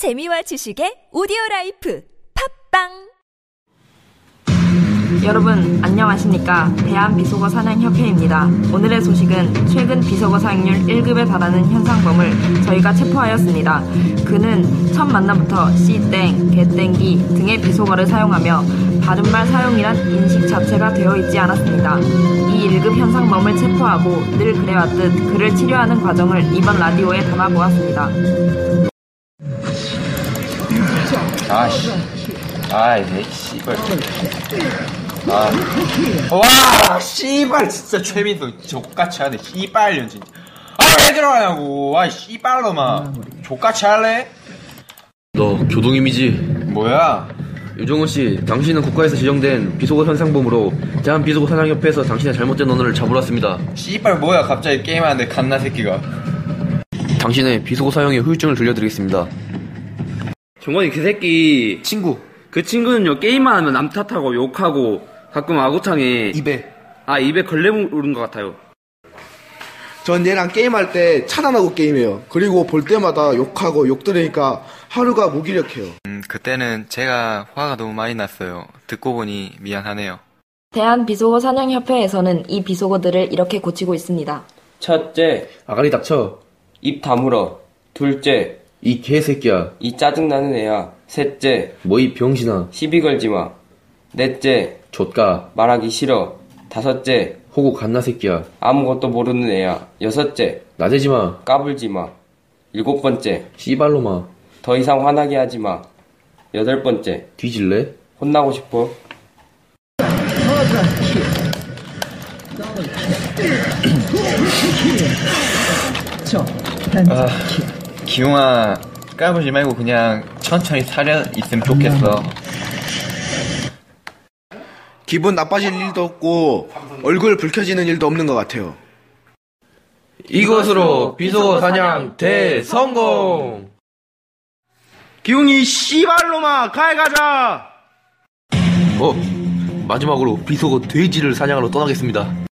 재미와 지식의 오디오 라이프 팟빵 여러분 안녕하십니까 대한비속어 사냥협회입니다. 오늘의 소식은 최근 비속어 사용률 1급에 달하는 현상범을 저희가 체포하였습니다. 그는 첫 만남부터 씨땡, 개땡기 등의 비속어를 사용하며 바른말 사용이란 인식 자체가 되어 있지 않았습니다. 이 1급 현상범을 체포하고 늘 그래왔듯 그를 치료하는 과정을 이번 라디오에 담아보았습니다. 아씨. 아이, 내 씨발. 아. 와, 씨발, 진짜 최민수 족같이 하네. 씨발년, 진짜. 아, 왜 들어가냐고. 아, 씨발놈아. 족같이 할래? 너 교동임이지? 뭐야? 유정훈 씨, 당신은 국가에서 지정된 비속어 현상범으로 대한 비속어 사냥협회에서 당신의 잘못된 언어를 잡으러 왔습니다. 씨발, 뭐야, 갑자기 게임하는데 갓나 새끼가. 당신의 비속어 사용의 후유증을 들려드리겠습니다. 정원이 그 새끼 친구, 그 친구는요 게임만 하면 남 탓하고 욕하고 가끔 아구창에 입에. 아 입에 걸레 물은 것 같아요 전 얘랑 게임할 때 차단하고 게임해요. 그리고 볼 때마다 욕하고 욕 들으니까 하루가 무기력해요. 음, 그때는 제가 화가 너무 많이 났어요. 듣고 보니 미안하네요. 대한비속어 사냥협회에서는 이 비속어들을 이렇게 고치고 있습니다. 첫째, 아가리 닥쳐. 입 다물어. 둘째, 이 개새끼야. 이 짜증나는 애야. 셋째, 뭐 이 병신아. 시비 걸지 마. 넷째, 좆가. 말하기 싫어. 다섯째, 호구 갓나 새끼야. 아무것도 모르는 애야. 여섯째, 나대지 마. 까불지 마. 일곱 번째, 씨발로마. 더 이상 화나게 하지 마. 여덟 번째, 뒤질래? 혼나고 싶어. 아, 기웅아, 까불지 말고 그냥 천천히 사려 있으면 좋겠어. 기분 나빠질 일도 없고 얼굴 붉혀지는 일도 없는 것 같아요. 이것으로 비속어 사냥 대성공! 기웅이 씨발로마 가해 가자. 어, 마지막으로 비속어 돼지를 사냥하러 떠나겠습니다.